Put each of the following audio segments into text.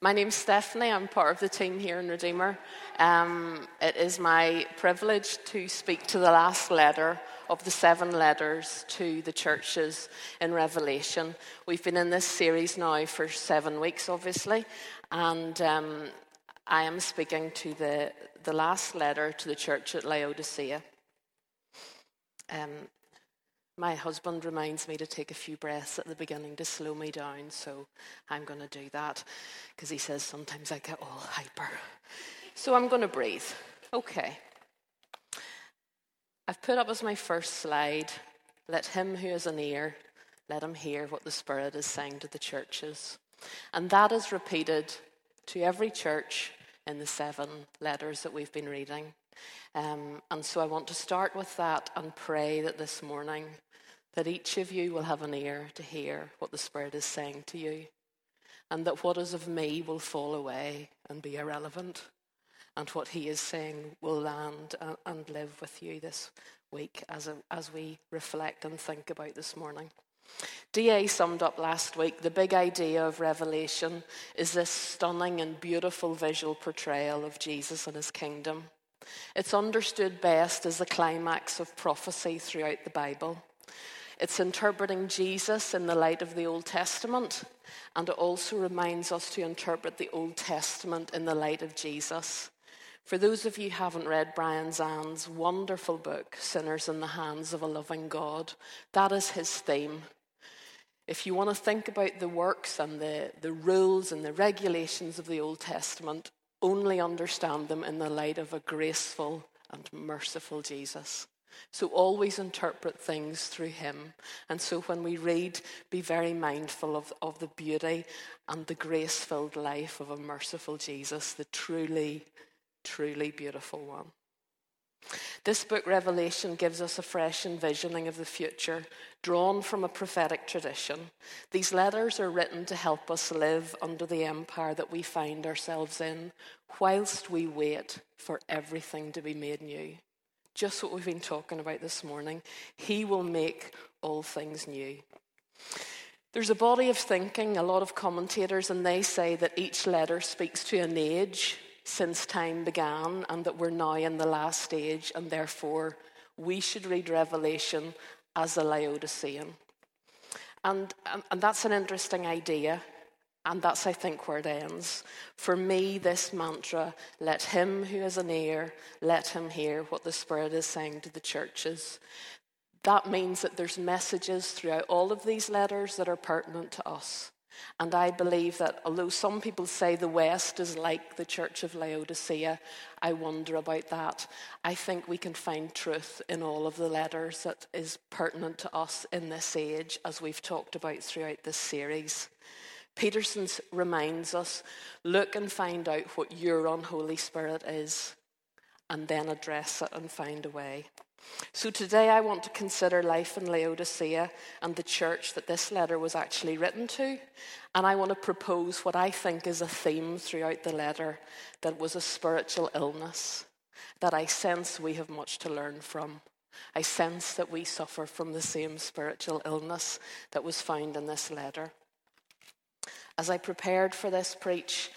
My name's Stephanie. I'm part of the team here in Redeemer. Um, it is my privilege to speak to the last letter of the seven letters to the churches in Revelation. We've been in this series now for seven weeks, obviously, and um, I am speaking to the, the last letter to the church at Laodicea. Um, my husband reminds me to take a few breaths at the beginning to slow me down, so I'm going to do that because he says sometimes I get all hyper. So I'm going to breathe. Okay. I've put up as my first slide let him who has an ear, let him hear what the Spirit is saying to the churches. And that is repeated to every church in the seven letters that we've been reading. Um, and so I want to start with that and pray that this morning that each of you will have an ear to hear what the Spirit is saying to you, and that what is of me will fall away and be irrelevant, and what He is saying will land and live with you this week as, a, as we reflect and think about this morning. DA summed up last week the big idea of Revelation is this stunning and beautiful visual portrayal of Jesus and his kingdom. It's understood best as the climax of prophecy throughout the Bible. It's interpreting Jesus in the light of the Old Testament, and it also reminds us to interpret the Old Testament in the light of Jesus. For those of you who haven't read Brian Zahnd's wonderful book, Sinners in the Hands of a Loving God, that is his theme. If you want to think about the works and the, the rules and the regulations of the Old Testament, only understand them in the light of a graceful and merciful Jesus. So always interpret things through him. And so when we read, be very mindful of, of the beauty and the grace filled life of a merciful Jesus, the truly, truly beautiful one. This book, Revelation, gives us a fresh envisioning of the future, drawn from a prophetic tradition. These letters are written to help us live under the empire that we find ourselves in, whilst we wait for everything to be made new just what we've been talking about this morning. He will make all things new. There's a body of thinking, a lot of commentators, and they say that each letter speaks to an age since time began, and that we're now in the last stage, and therefore we should read Revelation as a Laodicean. And, and, and that's an interesting idea and that's, I think, where it ends. For me, this mantra, let him who has an ear, let him hear what the Spirit is saying to the churches. That means that there's messages throughout all of these letters that are pertinent to us. And I believe that although some people say the West is like the Church of Laodicea, I wonder about that. I think we can find truth in all of the letters that is pertinent to us in this age, as we've talked about throughout this series. Peterson reminds us look and find out what your unholy spirit is, and then address it and find a way. So today I want to consider life in Laodicea and the church that this letter was actually written to. And I want to propose what I think is a theme throughout the letter that was a spiritual illness that I sense we have much to learn from. I sense that we suffer from the same spiritual illness that was found in this letter. As I prepared for this preach,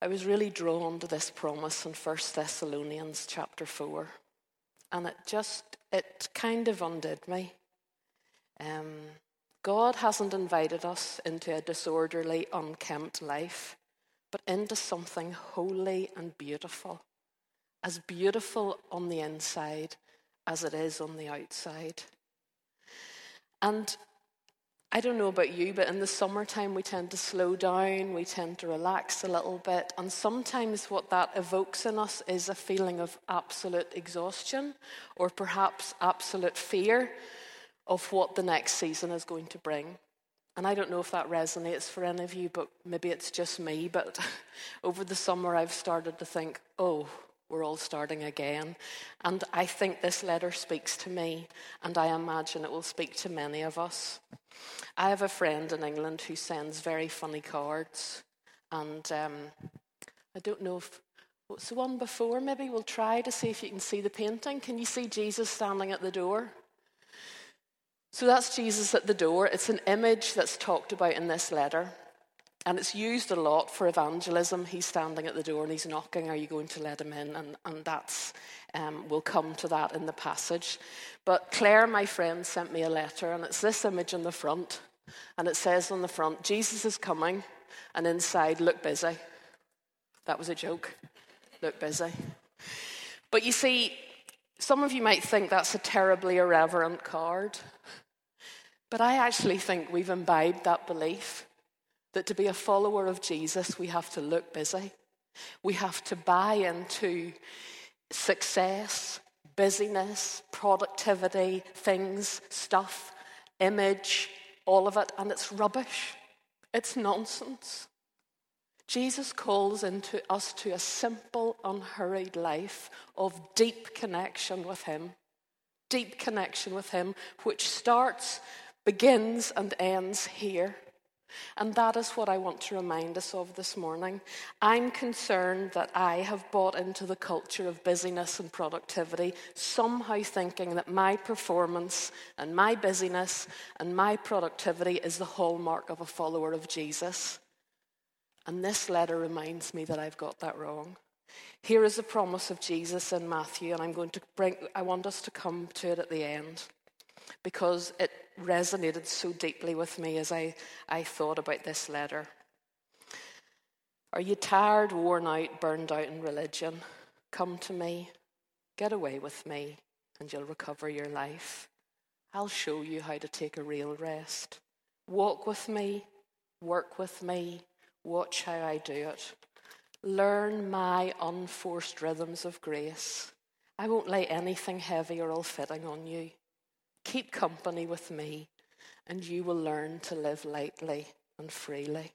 I was really drawn to this promise in 1 Thessalonians chapter 4. And it just, it kind of undid me. Um, God hasn't invited us into a disorderly, unkempt life, but into something holy and beautiful. As beautiful on the inside as it is on the outside. And I don't know about you, but in the summertime we tend to slow down, we tend to relax a little bit, and sometimes what that evokes in us is a feeling of absolute exhaustion or perhaps absolute fear of what the next season is going to bring. And I don't know if that resonates for any of you, but maybe it's just me. But over the summer, I've started to think, oh, we're all starting again. And I think this letter speaks to me, and I imagine it will speak to many of us. I have a friend in England who sends very funny cards, and um, I don't know if what's the one before. Maybe we'll try to see if you can see the painting. Can you see Jesus standing at the door? So that's Jesus at the door. It's an image that's talked about in this letter. And it's used a lot for evangelism. He's standing at the door and he's knocking. Are you going to let him in? And, and that's, um, we'll come to that in the passage. But Claire, my friend, sent me a letter, and it's this image in the front. And it says on the front, Jesus is coming, and inside, look busy. That was a joke. Look busy. But you see, some of you might think that's a terribly irreverent card. But I actually think we've imbibed that belief that to be a follower of Jesus, we have to look busy. We have to buy into success, busyness, productivity, things, stuff, image, all of it, and it's rubbish. It's nonsense. Jesus calls into us to a simple, unhurried life of deep connection with Him. Deep connection with Him, which starts, begins, and ends here. And that is what I want to remind us of this morning. I'm concerned that I have bought into the culture of busyness and productivity, somehow thinking that my performance and my busyness and my productivity is the hallmark of a follower of Jesus. And this letter reminds me that I've got that wrong. Here is a promise of Jesus in Matthew, and I'm going to bring, I want us to come to it at the end because it resonated so deeply with me as I, I thought about this letter. Are you tired, worn out, burned out in religion? Come to me, get away with me, and you'll recover your life. I'll show you how to take a real rest. Walk with me, work with me, watch how I do it. Learn my unforced rhythms of grace. I won't lay anything heavy or ill fitting on you. Keep company with me, and you will learn to live lightly and freely.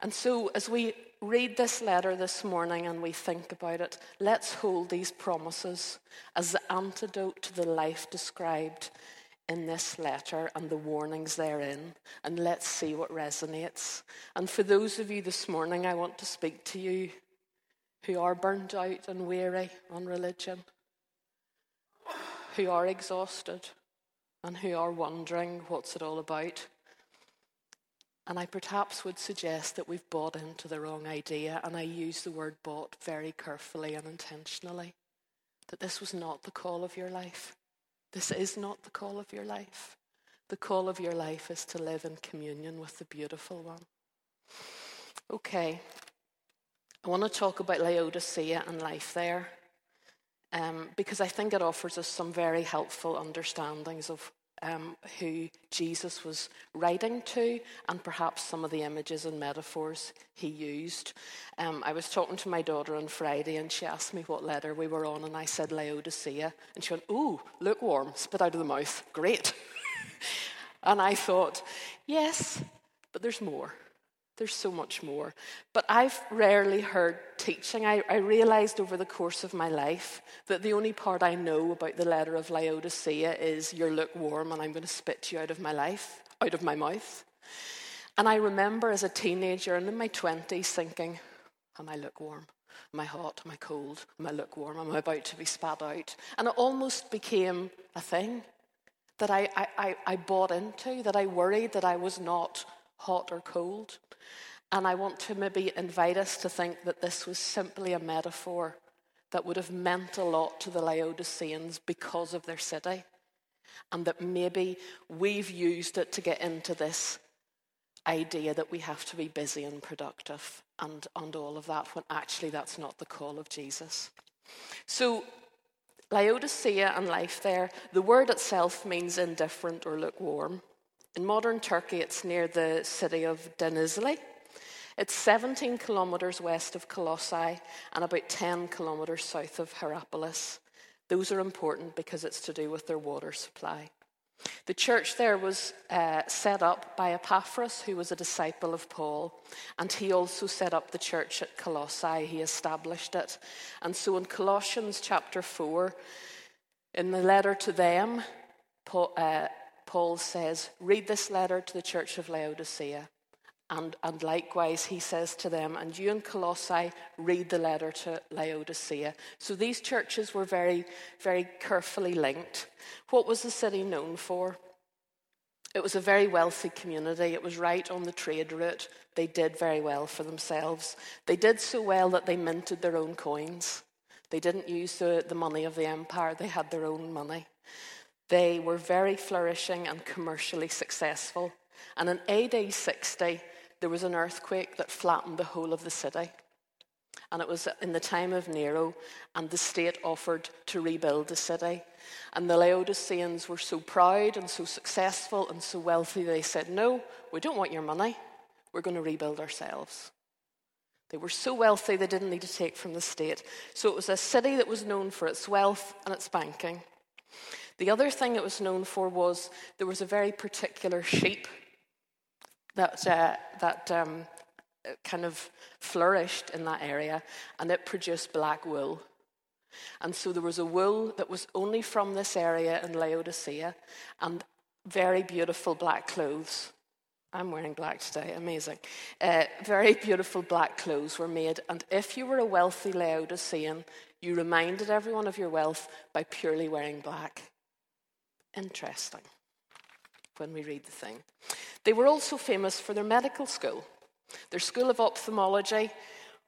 And so, as we read this letter this morning and we think about it, let's hold these promises as the antidote to the life described in this letter and the warnings therein, and let's see what resonates. And for those of you this morning, I want to speak to you who are burnt out and weary on religion who are exhausted and who are wondering what's it all about. And I perhaps would suggest that we've bought into the wrong idea, and I use the word bought very carefully and intentionally. That this was not the call of your life. This is not the call of your life. The call of your life is to live in communion with the beautiful one. Okay, I want to talk about Laodicea and life there um, because I think it offers us some very helpful understandings of um, who Jesus was writing to and perhaps some of the images and metaphors he used. Um, I was talking to my daughter on Friday and she asked me what letter we were on, and I said Laodicea. And she went, Ooh, lukewarm, spit out of the mouth. Great. and I thought, Yes, but there's more. There's so much more. But I've rarely heard teaching. I, I, realized over the course of my life that the only part I know about the letter of Laodicea is you're lukewarm and I'm going to spit you out of my life, out of my mouth. And I remember as a teenager and in my 20s thinking, Am I lukewarm? Am I hot? Am I cold? Am I lukewarm? Am I about to be spat out? And it almost became a thing that I, I, I bought into, that I worried that I was not hot or cold. And I want to maybe invite us to think that this was simply a metaphor that would have meant a lot to the Laodiceans because of their city. And that maybe we've used it to get into this idea that we have to be busy and productive and, and all of that, when actually that's not the call of Jesus. So, Laodicea and life there, the word itself means indifferent or lukewarm. In modern Turkey, it's near the city of Denizli. It's 17 kilometres west of Colossae and about 10 kilometres south of Hierapolis. Those are important because it's to do with their water supply. The church there was uh, set up by Epaphras, who was a disciple of Paul, and he also set up the church at Colossae. He established it. And so in Colossians chapter 4, in the letter to them, Paul, uh, Paul says, Read this letter to the church of Laodicea. And, and likewise, he says to them, and you in Colossae, read the letter to Laodicea. So these churches were very, very carefully linked. What was the city known for? It was a very wealthy community. It was right on the trade route. They did very well for themselves. They did so well that they minted their own coins. They didn't use the, the money of the empire, they had their own money. They were very flourishing and commercially successful. And in AD 60, there was an earthquake that flattened the whole of the city. And it was in the time of Nero, and the state offered to rebuild the city. And the Laodiceans were so proud and so successful and so wealthy, they said, No, we don't want your money. We're going to rebuild ourselves. They were so wealthy they didn't need to take from the state. So it was a city that was known for its wealth and its banking. The other thing it was known for was there was a very particular sheep that, uh, that um, kind of flourished in that area, and it produced black wool. And so there was a wool that was only from this area in Laodicea, and very beautiful black clothes. I'm wearing black today, amazing. Uh, very beautiful black clothes were made, and if you were a wealthy Laodicean, you reminded everyone of your wealth by purely wearing black. Interesting when we read the thing. They were also famous for their medical school. Their school of ophthalmology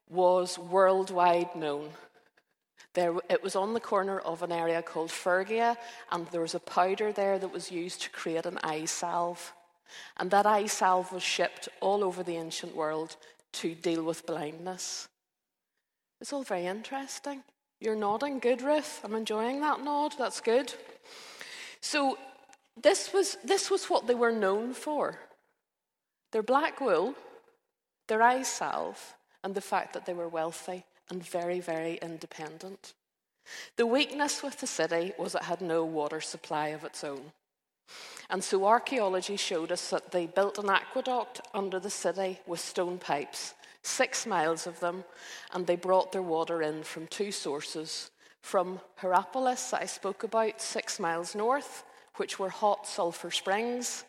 was worldwide known. There, it was on the corner of an area called Phrygia, and there was a powder there that was used to create an eye salve. And that eye salve was shipped all over the ancient world to deal with blindness. It's all very interesting. You're nodding. Good, Ruth. I'm enjoying that nod. That's good. So, this was, this was what they were known for their black wool, their eye salve, and the fact that they were wealthy and very, very independent. The weakness with the city was it had no water supply of its own. And so archaeology showed us that they built an aqueduct under the city with stone pipes, six miles of them, and they brought their water in from two sources from Hierapolis, that I spoke about, six miles north, which were hot sulphur springs,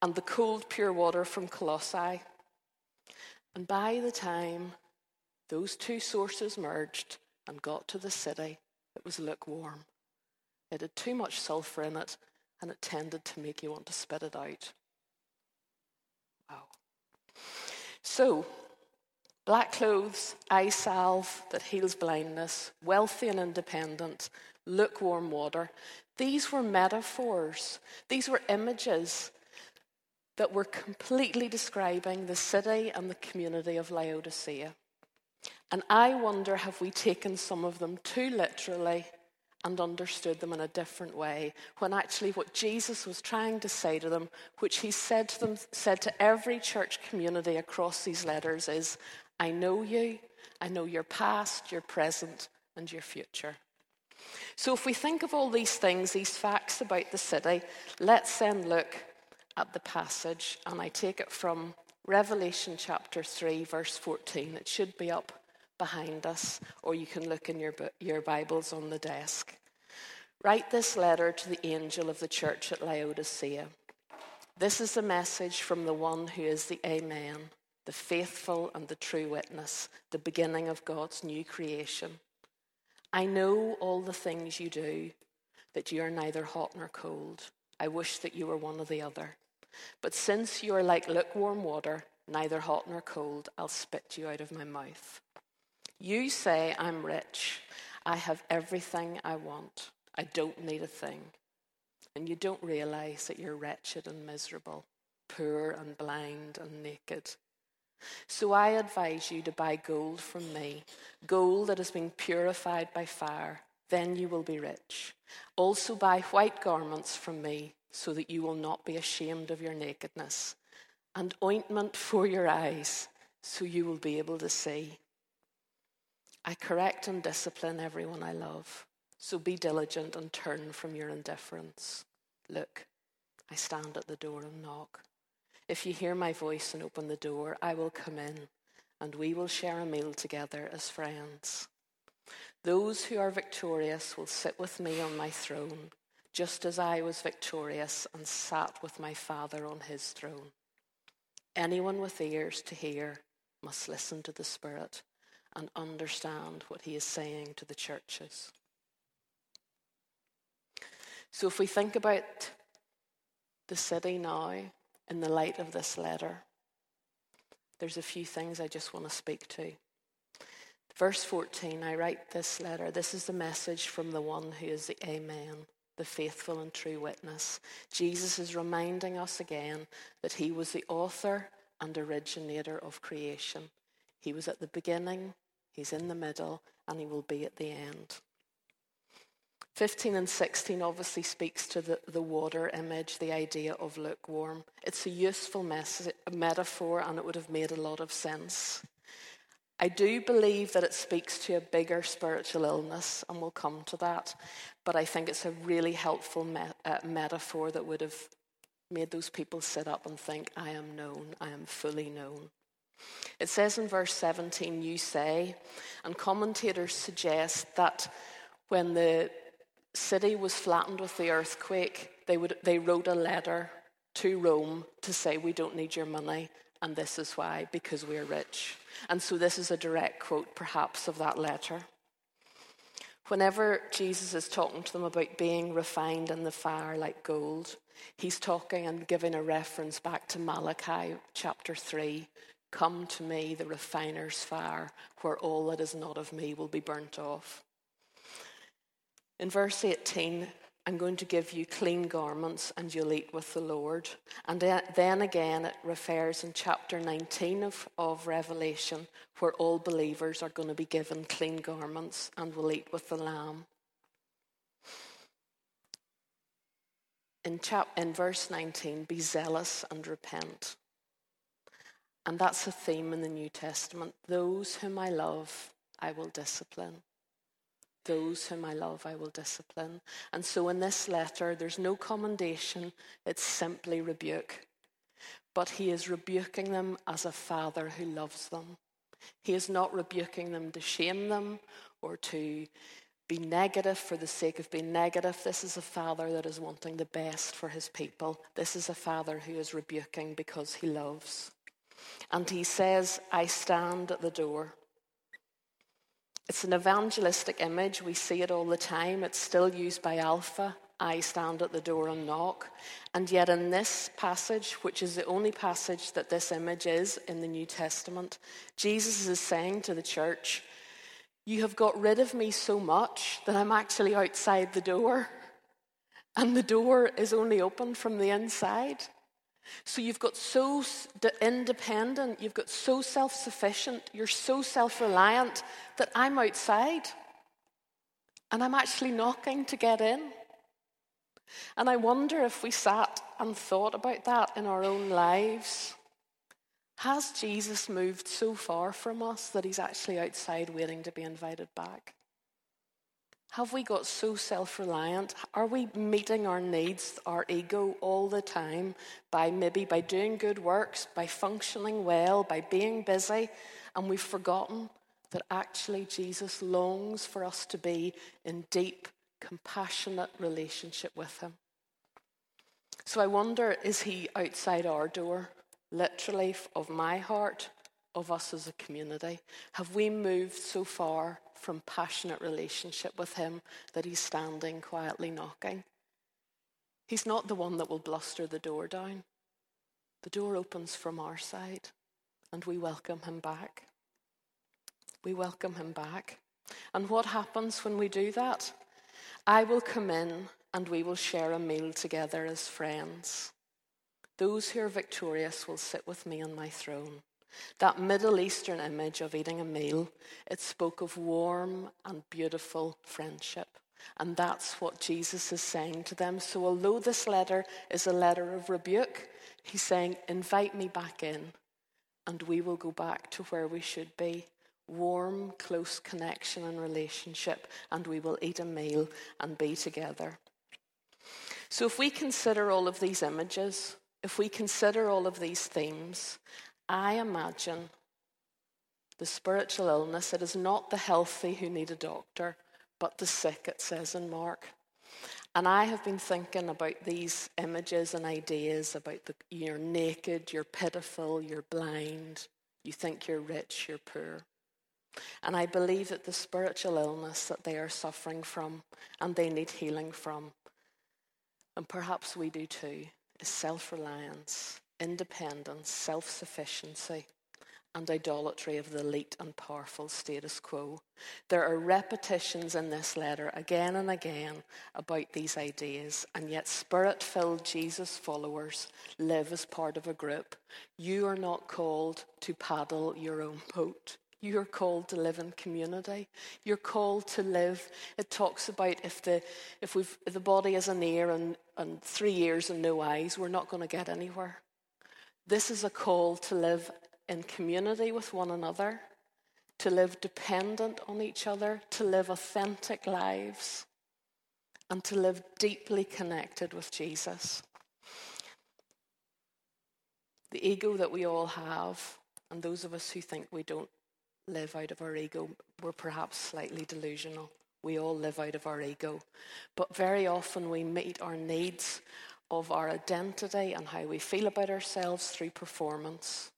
and the cold pure water from Colossae. And by the time those two sources merged and got to the city, it was lukewarm. It had too much sulphur in it, and it tended to make you want to spit it out. Wow. So, black clothes, eye salve that heals blindness, wealthy and independent, lukewarm water. These were metaphors, these were images that were completely describing the city and the community of Laodicea. And I wonder have we taken some of them too literally and understood them in a different way when actually what Jesus was trying to say to them, which he said to them, said to every church community across these letters is, I know you, I know your past, your present, and your future. So if we think of all these things, these facts about the city, let's then look at the passage, and I take it from Revelation chapter 3, verse 14. It should be up behind us, or you can look in your, your Bibles on the desk. Write this letter to the angel of the church at Laodicea. This is the message from the one who is the Amen, the faithful and the true witness, the beginning of God's new creation. I know all the things you do, that you are neither hot nor cold. I wish that you were one or the other. But since you are like lukewarm water, neither hot nor cold, I'll spit you out of my mouth. You say, I'm rich. I have everything I want. I don't need a thing. And you don't realize that you're wretched and miserable, poor and blind and naked. So I advise you to buy gold from me, gold that has been purified by fire. Then you will be rich. Also buy white garments from me, so that you will not be ashamed of your nakedness, and ointment for your eyes, so you will be able to see. I correct and discipline everyone I love, so be diligent and turn from your indifference. Look, I stand at the door and knock. If you hear my voice and open the door, I will come in, and we will share a meal together as friends. Those who are victorious will sit with me on my throne, just as I was victorious and sat with my Father on his throne. Anyone with ears to hear must listen to the Spirit and understand what he is saying to the churches. So, if we think about the city now in the light of this letter, there's a few things I just want to speak to. Verse 14, I write this letter. This is the message from the one who is the Amen, the faithful and true witness. Jesus is reminding us again that he was the author and originator of creation. He was at the beginning, he's in the middle, and he will be at the end. 15 and 16 obviously speaks to the, the water image, the idea of lukewarm. It's a useful metaphor and it would have made a lot of sense. I do believe that it speaks to a bigger spiritual illness, and we'll come to that. But I think it's a really helpful me- uh, metaphor that would have made those people sit up and think, I am known, I am fully known. It says in verse 17, you say, and commentators suggest that when the city was flattened with the earthquake, they, would, they wrote a letter to Rome to say, We don't need your money, and this is why, because we're rich. And so this is a direct quote, perhaps, of that letter. Whenever Jesus is talking to them about being refined in the fire like gold, he's talking and giving a reference back to Malachi chapter 3 Come to me, the refiner's fire, where all that is not of me will be burnt off. In verse 18, I'm going to give you clean garments and you'll eat with the Lord. And then again, it refers in chapter 19 of, of Revelation, where all believers are going to be given clean garments and will eat with the Lamb. In, chap, in verse 19, be zealous and repent. And that's a theme in the New Testament. Those whom I love, I will discipline. Those whom I love, I will discipline. And so in this letter, there's no commendation, it's simply rebuke. But he is rebuking them as a father who loves them. He is not rebuking them to shame them or to be negative for the sake of being negative. This is a father that is wanting the best for his people. This is a father who is rebuking because he loves. And he says, I stand at the door. It's an evangelistic image. We see it all the time. It's still used by Alpha. I stand at the door and knock. And yet, in this passage, which is the only passage that this image is in the New Testament, Jesus is saying to the church, You have got rid of me so much that I'm actually outside the door. And the door is only open from the inside. So you've got so independent, you've got so self sufficient, you're so self reliant that I'm outside and I'm actually knocking to get in. And I wonder if we sat and thought about that in our own lives. Has Jesus moved so far from us that he's actually outside waiting to be invited back? Have we got so self reliant? Are we meeting our needs, our ego all the time by maybe by doing good works, by functioning well, by being busy, and we've forgotten that actually Jesus longs for us to be in deep, compassionate relationship with Him? So I wonder is He outside our door, literally, of my heart, of us as a community? Have we moved so far from passionate relationship with Him that He's standing quietly knocking. He's not the one that will bluster the door down. The door opens from our side, and we welcome Him back. We welcome Him back. And what happens when we do that? I will come in and we will share a meal together as friends. Those who are victorious will sit with me on my throne. That Middle Eastern image of eating a meal, it spoke of warm and beautiful friendship. And that's what Jesus is saying to them. So, although this letter is a letter of rebuke, he's saying, Invite me back in, and we will go back to where we should be warm, close connection and relationship, and we will eat a meal and be together. So, if we consider all of these images, if we consider all of these themes, I imagine the spiritual illness, it is not the healthy who need a doctor, but the sick, it says in Mark. And I have been thinking about these images and ideas about the, you're naked, you're pitiful, you're blind, you think you're rich, you're poor. And I believe that the spiritual illness that they are suffering from and they need healing from, and perhaps we do too, is self reliance, independence, self sufficiency, and idolatry of the elite and powerful status quo. There are repetitions in this letter again and again about these ideas, and yet spirit filled Jesus followers live as part of a group. You are not called to paddle your own boat. You're called to live in community. You're called to live. It talks about if the if we've if the body is an ear and, and three ears and no eyes, we're not going to get anywhere. This is a call to live in community with one another, to live dependent on each other, to live authentic lives, and to live deeply connected with Jesus. The ego that we all have, and those of us who think we don't live out of our ego. We're perhaps slightly delusional. We all live out of our ego. But very often we meet our needs of our identity and how we feel about ourselves through performance.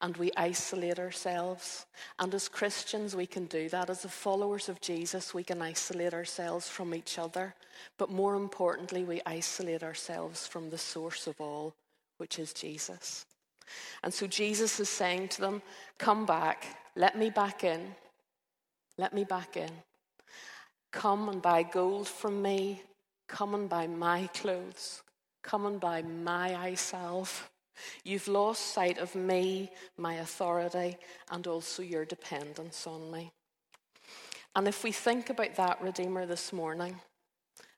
And we isolate ourselves. And as Christians, we can do that. As the followers of Jesus, we can isolate ourselves from each other. But more importantly, we isolate ourselves from the source of all, which is Jesus. And so Jesus is saying to them, Come back, let me back in, let me back in. Come and buy gold from me, come and buy my clothes, come and buy my salve. You've lost sight of me, my authority, and also your dependence on me. And if we think about that Redeemer this morning,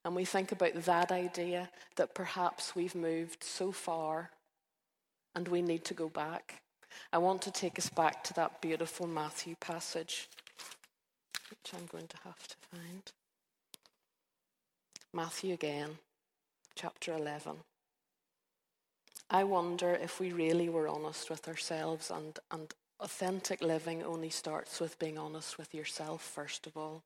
and we think about that idea that perhaps we've moved so far and we need to go back. I want to take us back to that beautiful Matthew passage, which I'm going to have to find. Matthew again, chapter 11. I wonder if we really were honest with ourselves, and, and authentic living only starts with being honest with yourself, first of all.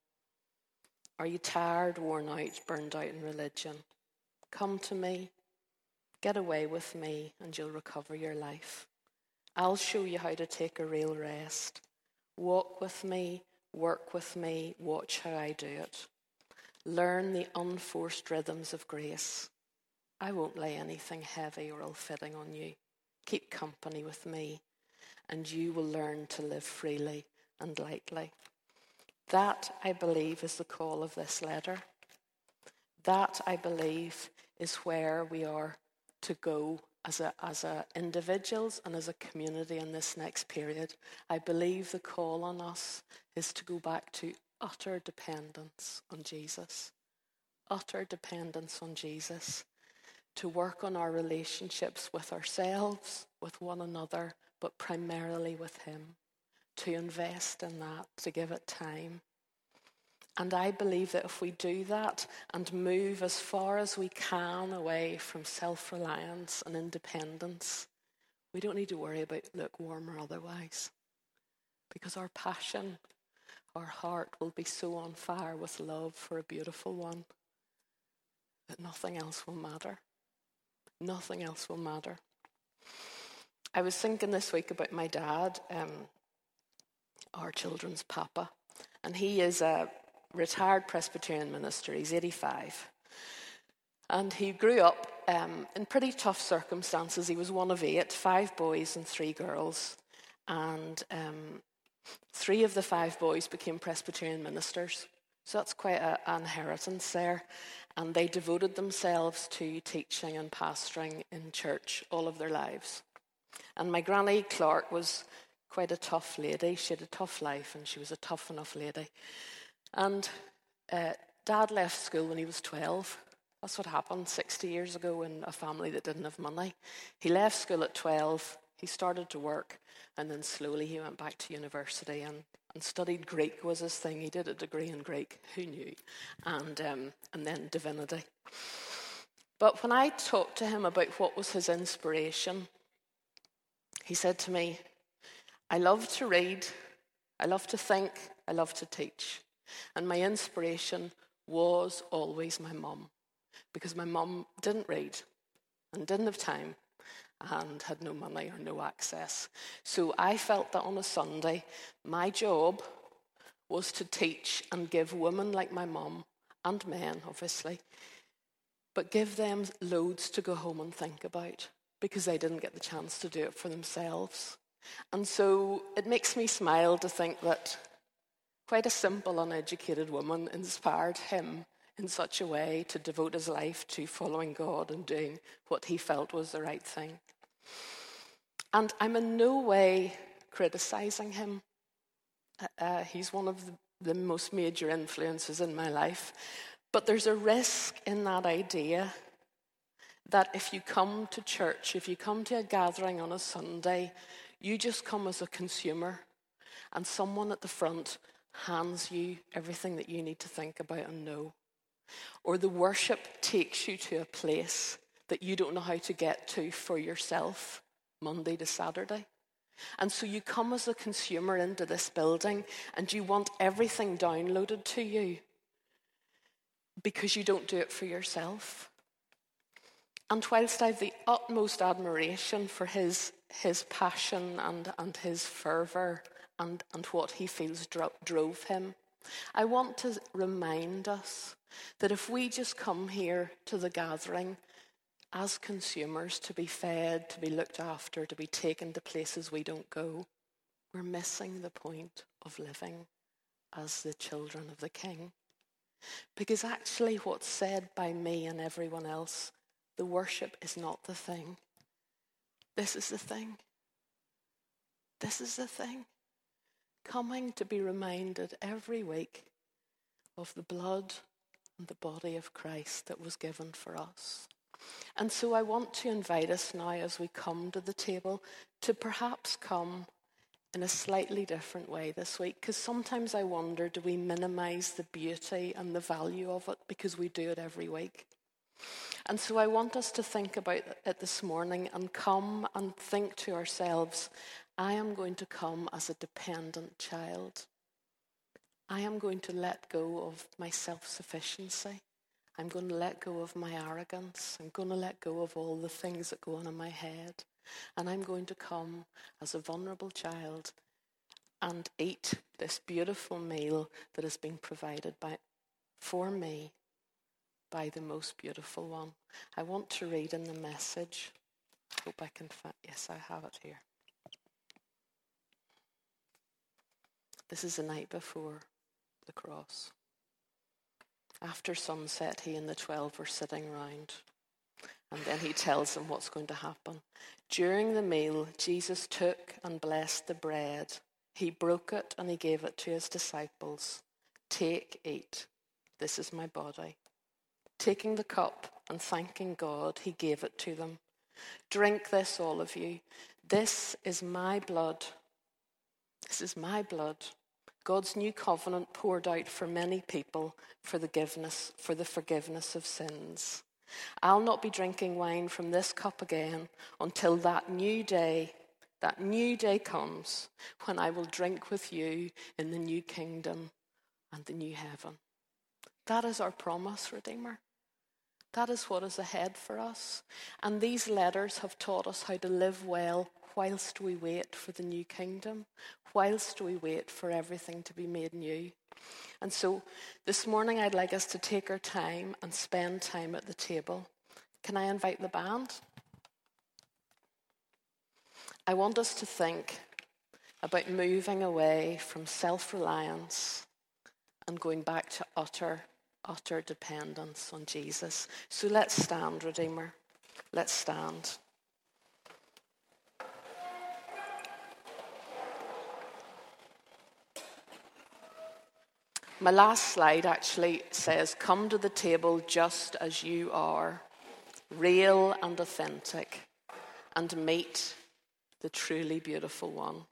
Are you tired, worn out, burned out in religion? Come to me. Get away with me and you'll recover your life. I'll show you how to take a real rest. Walk with me, work with me, watch how I do it. Learn the unforced rhythms of grace. I won't lay anything heavy or ill fitting on you. Keep company with me, and you will learn to live freely and lightly. That, I believe, is the call of this letter. That, I believe, is where we are to go as a, as a individuals and as a community in this next period. I believe the call on us is to go back to utter dependence on Jesus. Utter dependence on Jesus. To work on our relationships with ourselves, with one another, but primarily with Him. To invest in that, to give it time. And I believe that if we do that and move as far as we can away from self reliance and independence, we don't need to worry about lukewarm or otherwise. Because our passion, our heart will be so on fire with love for a beautiful one that nothing else will matter. Nothing else will matter. I was thinking this week about my dad, um, our children's papa, and he is a retired Presbyterian minister. He's 85. And he grew up um, in pretty tough circumstances. He was one of eight, five boys and three girls. And um, three of the five boys became Presbyterian ministers. So that's quite a, an inheritance there. And they devoted themselves to teaching and pastoring in church all of their lives. And my granny Clark was quite a tough lady. She had a tough life and she was a tough enough lady. And uh, dad left school when he was 12. That's what happened 60 years ago in a family that didn't have money. He left school at 12, he started to work, and then slowly he went back to university and, and studied Greek was his thing. He did a degree in Greek, who knew? And, um, and then divinity. But when I talked to him about what was his inspiration, he said to me, I love to read, I love to think, I love to teach. And my inspiration was always my mum, because my mum didn't read and didn't have time and had no money or no access. So I felt that on a Sunday, my job was to teach and give women like my mum, and men obviously, but give them loads to go home and think about because they didn't get the chance to do it for themselves. And so it makes me smile to think that quite a simple, uneducated woman inspired him in such a way to devote his life to following God and doing what he felt was the right thing. And I'm in no way criticizing him. Uh, uh he's one of the, the most major influences in my life. But there's a risk in that idea that if you come to church, if you come to a gathering on a Sunday, you just come as a consumer and someone at the front hands you everything that you need to think about and know. Or the worship takes you to a place that you don't know how to get to for yourself Monday to Saturday. And so you come as a consumer into this building and you want everything downloaded to you because you don't do it for yourself. And whilst I've the utmost admiration for his, his passion and, and his fervour and, and what he feels dro- drove him, I want to remind us that if we just come here to the gathering as consumers to be fed, to be looked after, to be taken to places we don't go, we're missing the point of living as the children of the King. Because actually, what's said by me and everyone else, the worship is not the thing. This is the thing. This is the thing. Coming to be reminded every week of the blood and the body of Christ that was given for us. And so I want to invite us now as we come to the table to perhaps come in a slightly different way this week because sometimes I wonder do we minimize the beauty and the value of it because we do it every week? And so I want us to think about it this morning and come and think to ourselves I am going to come as a dependent child. I am going to let go of my self sufficiency. I'm going to let go of my arrogance. I'm going to let go of all the things that go on in my head. And I'm going to come as a vulnerable child and eat this beautiful meal that has been provided by, for me by the most beautiful one. I want to read in the message. Hope I can find. Yes, I have it here. This is the night before the cross. After sunset, he and the twelve were sitting round. And then he tells them what's going to happen. During the meal, Jesus took and blessed the bread. He broke it and he gave it to his disciples. Take, eat. This is my body. Taking the cup and thanking God, he gave it to them. Drink this, all of you. This is my blood. This is my blood God's new covenant poured out for many people for the forgiveness, for the forgiveness of sins. I'll not be drinking wine from this cup again until that new day, that new day comes when I will drink with you in the new kingdom and the new heaven. That is our promise, Redeemer. That is what is ahead for us. And these letters have taught us how to live well whilst we wait for the new kingdom, whilst we wait for everything to be made new. And so this morning, I'd like us to take our time and spend time at the table. Can I invite the band? I want us to think about moving away from self reliance and going back to utter, utter dependence on Jesus. So let's stand, Redeemer. Let's stand. My last slide actually says, Come to the table just as you are, real and authentic, and meet the truly beautiful one.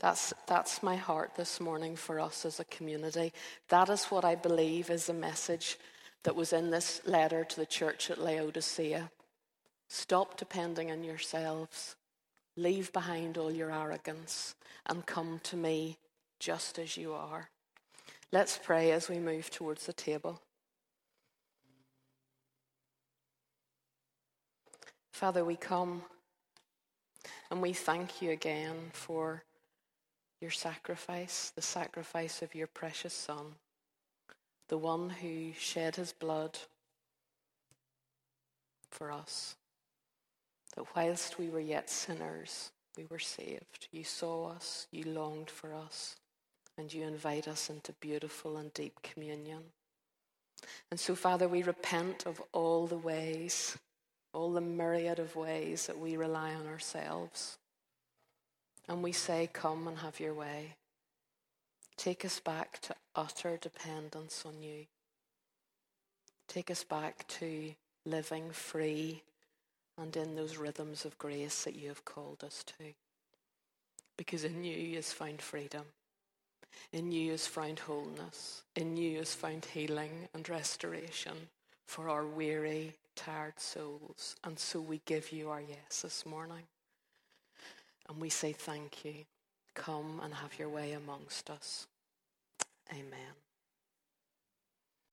That's, that's my heart this morning for us as a community. That is what I believe is the message that was in this letter to the church at Laodicea. Stop depending on yourselves, leave behind all your arrogance, and come to me just as you are. Let's pray as we move towards the table. Father, we come and we thank you again for your sacrifice, the sacrifice of your precious Son, the one who shed his blood for us. That whilst we were yet sinners, we were saved. You saw us, you longed for us, and you invite us into beautiful and deep communion. And so, Father, we repent of all the ways, all the myriad of ways that we rely on ourselves. And we say, Come and have your way. Take us back to utter dependence on you. Take us back to living free and in those rhythms of grace that you have called us to. Because in you is found freedom. In you is found wholeness. In you is found healing and restoration for our weary, tired souls. And so we give you our yes this morning. And we say thank you. Come and have your way amongst us. Amen.